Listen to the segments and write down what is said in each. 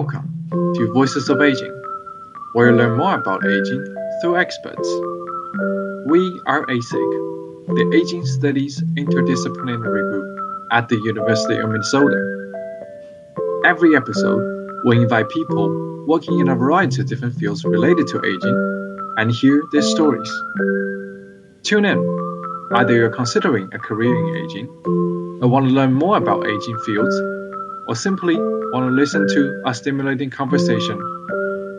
Welcome to Voices of Aging, where you learn more about aging through experts. We are ASIG, the Aging Studies Interdisciplinary Group at the University of Minnesota. Every episode, we invite people working in a variety of different fields related to aging and hear their stories. Tune in, either you're considering a career in aging, or want to learn more about aging fields, or simply want to listen to a stimulating conversation,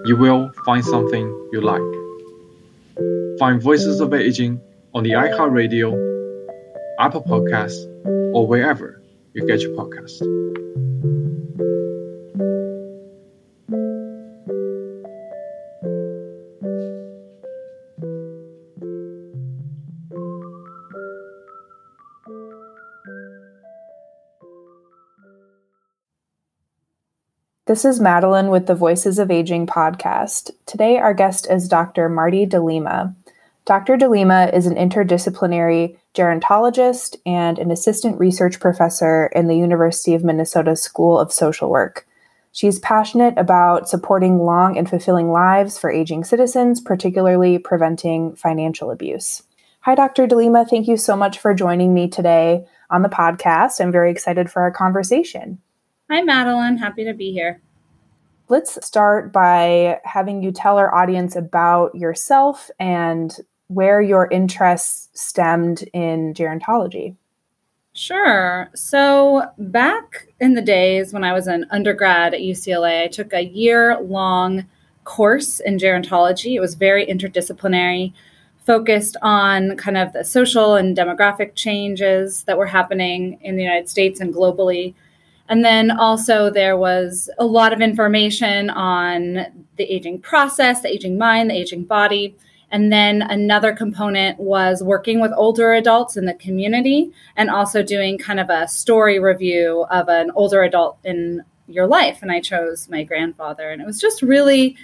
you will find something you like. Find Voices of Aging on the iHeartRadio, Apple Podcasts, or wherever you get your podcasts. This is Madeline with the Voices of Aging podcast. Today, our guest is Dr. Marti DeLiema. Dr. DeLiema is an interdisciplinary gerontologist and an assistant research professor in the University of Minnesota School of Social Work. She's passionate about supporting long and fulfilling lives for aging citizens, particularly preventing financial abuse. Hi, Dr. DeLiema. Thank you so much for joining me today on the podcast. I'm very excited for our conversation. Hi, Madeline. Happy to be here. Let's start by having you tell our audience about yourself and where your interests stemmed in gerontology. Sure. So, back in the days when I was an undergrad at UCLA, I took a year long course in gerontology. It was very interdisciplinary, focused on kind of the social and demographic changes that were happening in the United States and globally and then also there was a lot of information on the aging process, the aging mind, the aging body. And then another component was working with older adults in the community and also doing kind of a story review of an older adult in your life. And I chose my grandfather. And it was just really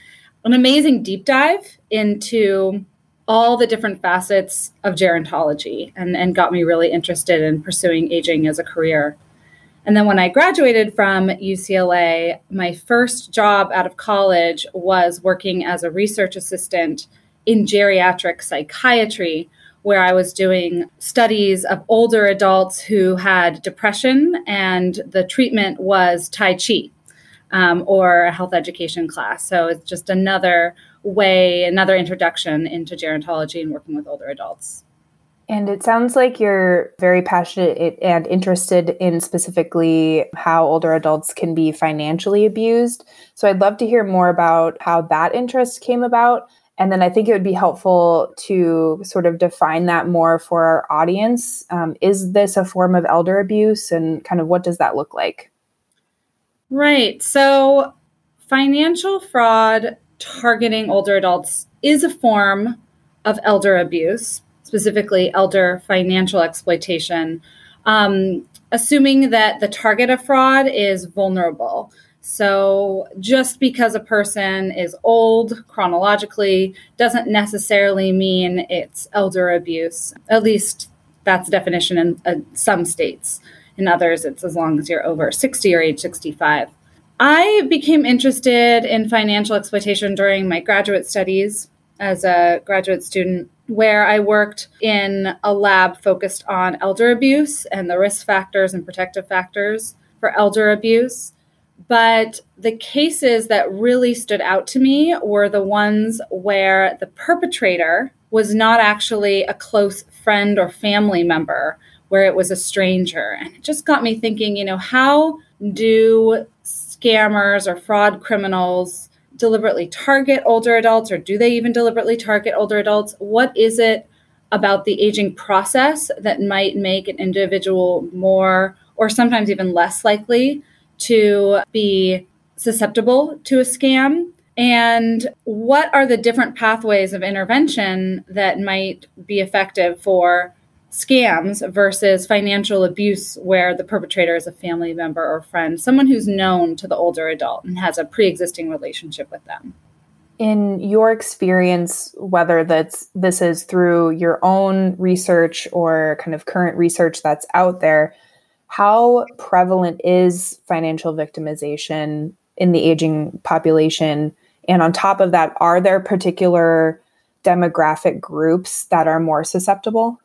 an amazing deep dive into all the different facets of gerontology and, and got me really interested in pursuing aging as a career. And then when I graduated from UCLA, my first job out of college was working as a research assistant in geriatric psychiatry, where I was doing studies of older adults who had depression, and the treatment was Tai Chi um, or a health education class. So it's just another way, another introduction into gerontology and working with older adults. And it sounds like you're very passionate and interested in specifically how older adults can be financially abused. So I'd love to hear more about how that interest came about. And then I think it would be helpful to sort of define that more for our audience. Um, is this a form of elder abuse and kind of what does that look like? Right. So financial fraud targeting older adults is a form of elder abuse specifically elder financial exploitation, um, assuming that the target of fraud is vulnerable. So, just because a person is old chronologically doesn't necessarily mean it's elder abuse. At least that's a definition in uh, some states. In others, it's as long as you're over 60 or age 65. I became interested in financial exploitation during my graduate studies as a graduate student where I worked in a lab focused on elder abuse and the risk factors and protective factors for elder abuse. But the cases that really stood out to me were the ones where the perpetrator was not actually a close friend or family member, where it was a stranger. And it just got me thinking, you know, how do scammers or fraud criminals deliberately target older adults or do they even deliberately target older adults? What is it about the aging process that might make an individual more or sometimes even less likely to be susceptible to a scam? And what are the different pathways of intervention that might be effective for scams versus financial abuse where the perpetrator is a family member or friend, someone who's known to the older adult and has a pre-existing relationship with them. In your experience, whether that's this is through your own research or kind of current research that's out there, how prevalent is financial victimization in the aging population? And on top of that, are there particular demographic groups that are more susceptible?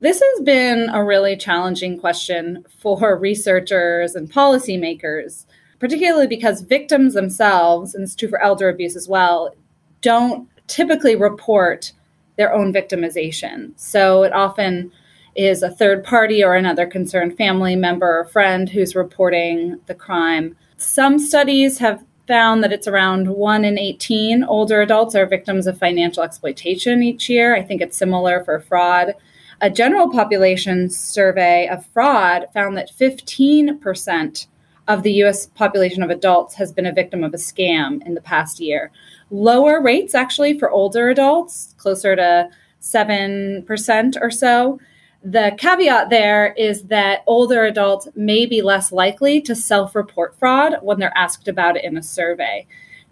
This has been a really challenging question for researchers and policymakers, particularly because victims themselves, and it's true for elder abuse as well, don't typically report their own victimization. So it often is a third party or another concerned family member or friend who's reporting the crime. Some studies have found that it's around 1 in 18 older adults are victims of financial exploitation each year. I think it's similar for fraud. A general population survey of fraud found that 15% of the US population of adults has been a victim of a scam in the past year. Lower rates actually for older adults, closer to 7% or so. The caveat there is that older adults may be less likely to self report fraud when they're asked about it in a survey.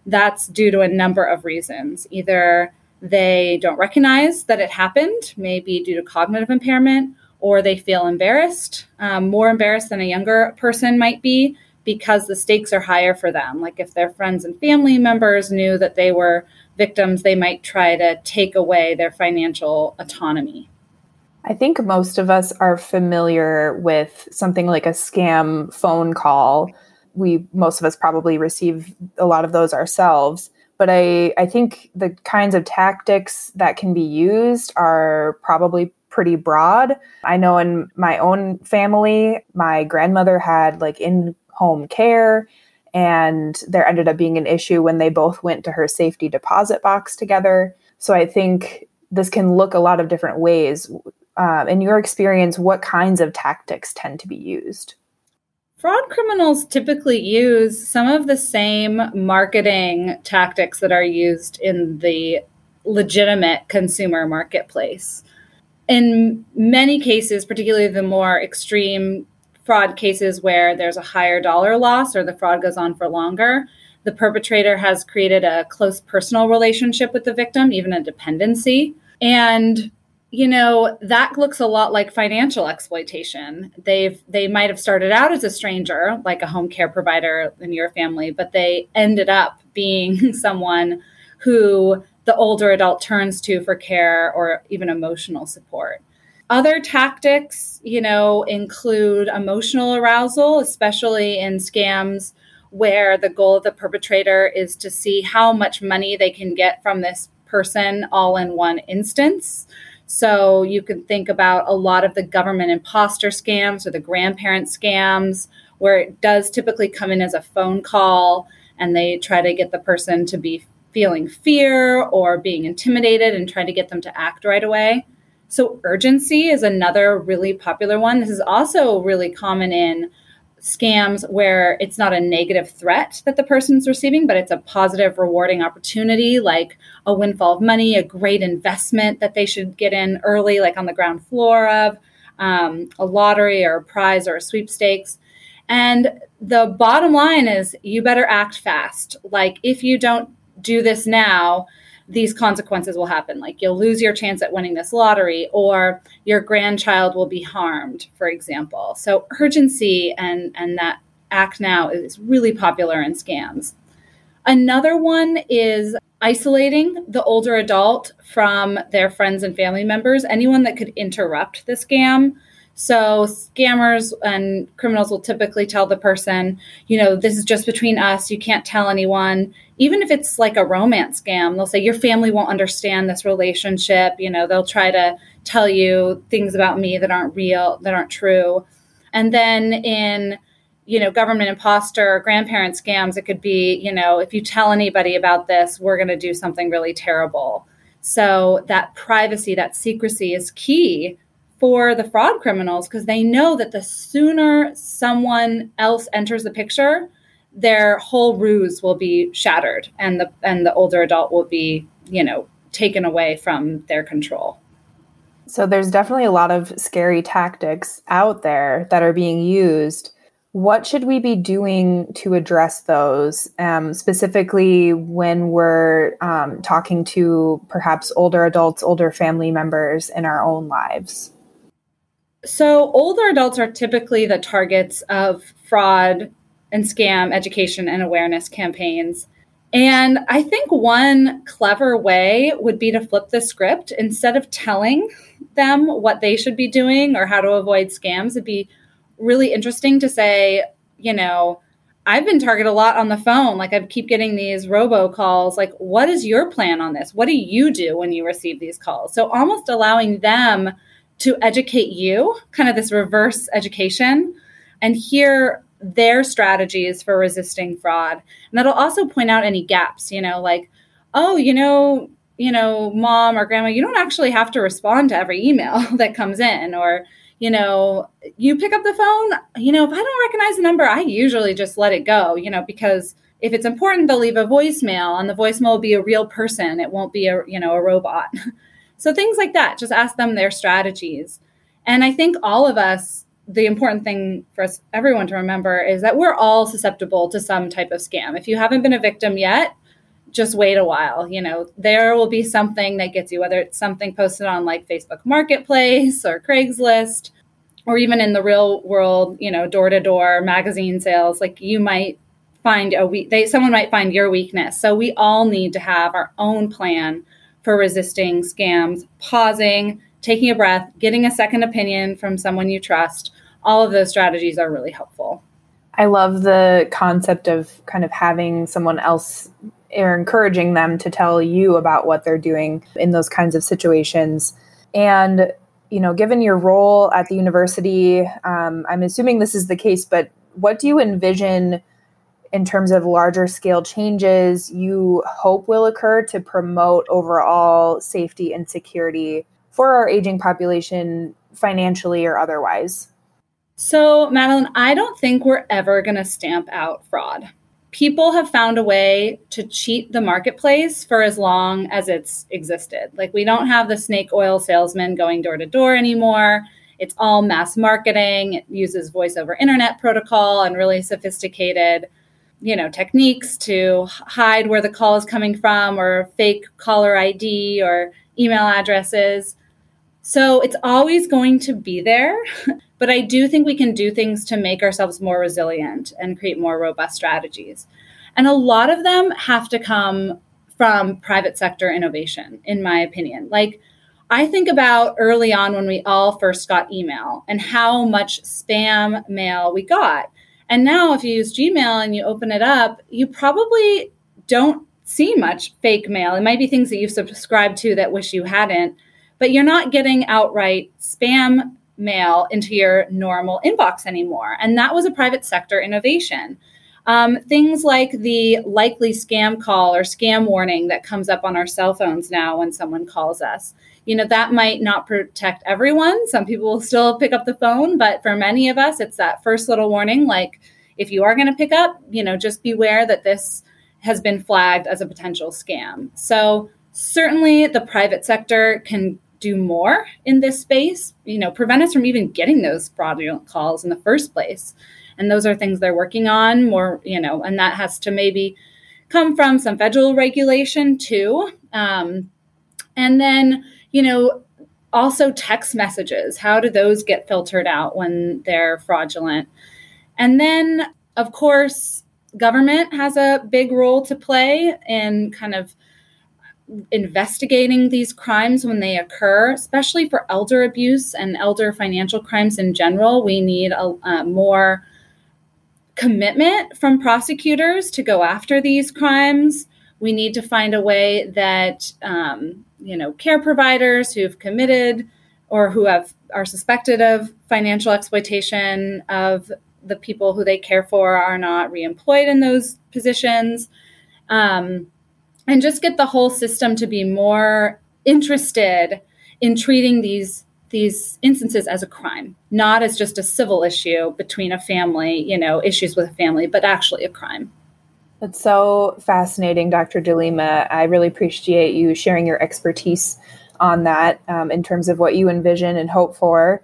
That's due to a number of reasons. Either they don't recognize that it happened, maybe due to cognitive impairment, or they feel embarrassed, um, more embarrassed than a younger person might be because the stakes are higher for them. Like if their friends and family members knew that they were victims, they might try to take away their financial autonomy. I think most of us are familiar with something like a scam phone call. We most of us probably receive a lot of those ourselves. But I, I think the kinds of tactics that can be used are probably pretty broad. I know in my own family, my grandmother had like in home care, and there ended up being an issue when they both went to her safety deposit box together. So I think this can look a lot of different ways uh, in your experience, what kinds of tactics tend to be used? Fraud criminals typically use some of the same marketing tactics that are used in the legitimate consumer marketplace. In many cases, particularly the more extreme fraud cases where there's a higher dollar loss or the fraud goes on for longer, the perpetrator has created a close personal relationship with the victim, even a dependency. And you know that looks a lot like financial exploitation. They've they might have started out as a stranger like a home care provider in your family but they ended up being someone who the older adult turns to for care or even emotional support. Other tactics you know include emotional arousal especially in scams where the goal of the perpetrator is to see how much money they can get from this person all in one instance so you can think about a lot of the government imposter scams or the grandparent scams, where it does typically come in as a phone call and they try to get the person to be feeling fear or being intimidated and try to get them to act right away. So, urgency is another really popular one. This is also really common in scams where it's not a negative threat that the person's receiving, but it's a positive, rewarding opportunity, like a windfall of money, a great investment that they should get in early, like on the ground floor of, um, a lottery or a prize or a sweepstakes. And the bottom line is you better act fast. Like if you don't do this now, these consequences will happen. Like you'll lose your chance at winning this lottery, or your grandchild will be harmed, for example. So urgency and and that act now is really popular in scams. Another one is isolating the older adult from their friends and family members, anyone that could interrupt the scam. So scammers and criminals will typically tell the person, you know, this is just between us. You can't tell anyone. Even if it's like a romance scam, they'll say your family won't understand this relationship. You know, they'll try to tell you things about me that aren't real, that aren't true. And then in you know, government imposter, grandparent scams, it could be, you know, if you tell anybody about this, we're going to do something really terrible. So that privacy, that secrecy is key for the fraud criminals because they know that the sooner someone else enters the picture, their whole ruse will be shattered and the and the older adult will be, you know, taken away from their control. So there's definitely a lot of scary tactics out there that are being used. What should we be doing to address those, um, specifically when we're um, talking to perhaps older adults, older family members in our own lives? So, older adults are typically the targets of fraud and scam education and awareness campaigns. And I think one clever way would be to flip the script instead of telling them what they should be doing or how to avoid scams. It'd be really interesting to say, you know, I've been targeted a lot on the phone. Like I keep getting these robo calls. Like, what is your plan on this? What do you do when you receive these calls? So almost allowing them to educate you, kind of this reverse education, and hear their strategies for resisting fraud. And that'll also point out any gaps, you know, like, oh, you know, you know, mom or grandma, you don't actually have to respond to every email that comes in or you know, you pick up the phone, you know, if I don't recognize the number, I usually just let it go, you know, because if it's important, they'll leave a voicemail and the voicemail will be a real person. It won't be a, you know, a robot. so things like that, just ask them their strategies. And I think all of us, the important thing for us, everyone to remember is that we're all susceptible to some type of scam. If you haven't been a victim yet, just wait a while. You know, there will be something that gets you, whether it's something posted on like Facebook Marketplace or Craigslist, or even in the real world, you know, door to door magazine sales. Like you might find a weak, they someone might find your weakness. So we all need to have our own plan for resisting scams, pausing, taking a breath, getting a second opinion from someone you trust. All of those strategies are really helpful. I love the concept of kind of having someone else or encouraging them to tell you about what they're doing in those kinds of situations. And, you know, given your role at the university, um, I'm assuming this is the case, but what do you envision in terms of larger scale changes you hope will occur to promote overall safety and security for our aging population financially or otherwise? So, Madeline, I don't think we're ever going to stamp out fraud people have found a way to cheat the marketplace for as long as it's existed. Like we don't have the snake oil salesman going door to door anymore. It's all mass marketing. It uses voice over internet protocol and really sophisticated, you know, techniques to hide where the call is coming from or fake caller ID or email addresses. So it's always going to be there. But I do think we can do things to make ourselves more resilient and create more robust strategies. And a lot of them have to come from private sector innovation, in my opinion. Like, I think about early on when we all first got email and how much spam mail we got. And now, if you use Gmail and you open it up, you probably don't see much fake mail. It might be things that you've subscribed to that wish you hadn't, but you're not getting outright spam mail into your normal inbox anymore. And that was a private sector innovation. Um, things like the likely scam call or scam warning that comes up on our cell phones now when someone calls us. You know, that might not protect everyone. Some people will still pick up the phone, but for many of us, it's that first little warning like, if you are going to pick up, you know, just beware that this has been flagged as a potential scam. So, certainly the private sector can do more in this space, you know, prevent us from even getting those fraudulent calls in the first place. And those are things they're working on more, you know, and that has to maybe come from some federal regulation too. Um, and then, you know, also text messages. How do those get filtered out when they're fraudulent? And then, of course, government has a big role to play in kind of investigating these crimes when they occur, especially for elder abuse and elder financial crimes in general. We need a, a more commitment from prosecutors to go after these crimes. We need to find a way that um, you know care providers who've committed or who have are suspected of financial exploitation of the people who they care for are not reemployed in those positions. Um, and just get the whole system to be more interested in treating these these instances as a crime, not as just a civil issue between a family, you know, issues with a family, but actually a crime. That's so fascinating, Dr. DeLiema. I really appreciate you sharing your expertise on that um, in terms of what you envision and hope for.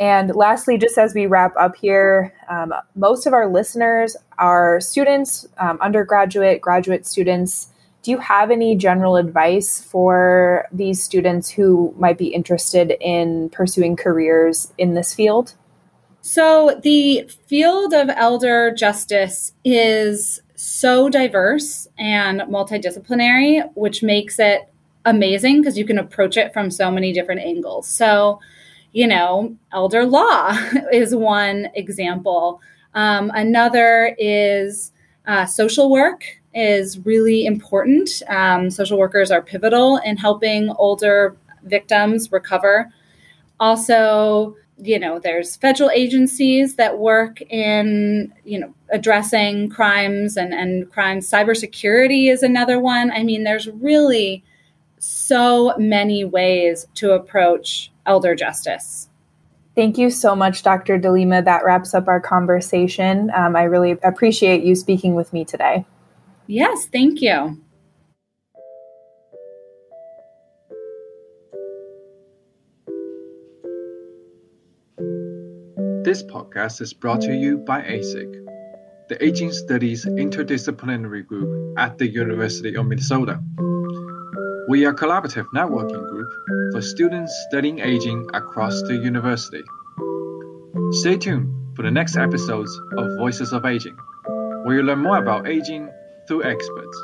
And lastly, just as we wrap up here, um, most of our listeners are students, um, undergraduate, graduate students do you have any general advice for these students who might be interested in pursuing careers in this field? So, the field of elder justice is so diverse and multidisciplinary, which makes it amazing because you can approach it from so many different angles. So, you know, elder law is one example. Um, another is uh, social work is really important. Um, social workers are pivotal in helping older victims recover. Also, you know, there's federal agencies that work in, you know, addressing crimes and, and crimes. Cybersecurity is another one. I mean, there's really so many ways to approach elder justice. Thank you so much, Dr. DeLiema. That wraps up our conversation. Um, I really appreciate you speaking with me today. Yes, thank you. This podcast is brought to you by ASIG, the Aging Studies Interdisciplinary Group at the University of Minnesota. We are a collaborative networking group for students studying aging across the university. Stay tuned for the next episodes of Voices of Aging, where you learn more about aging through experts.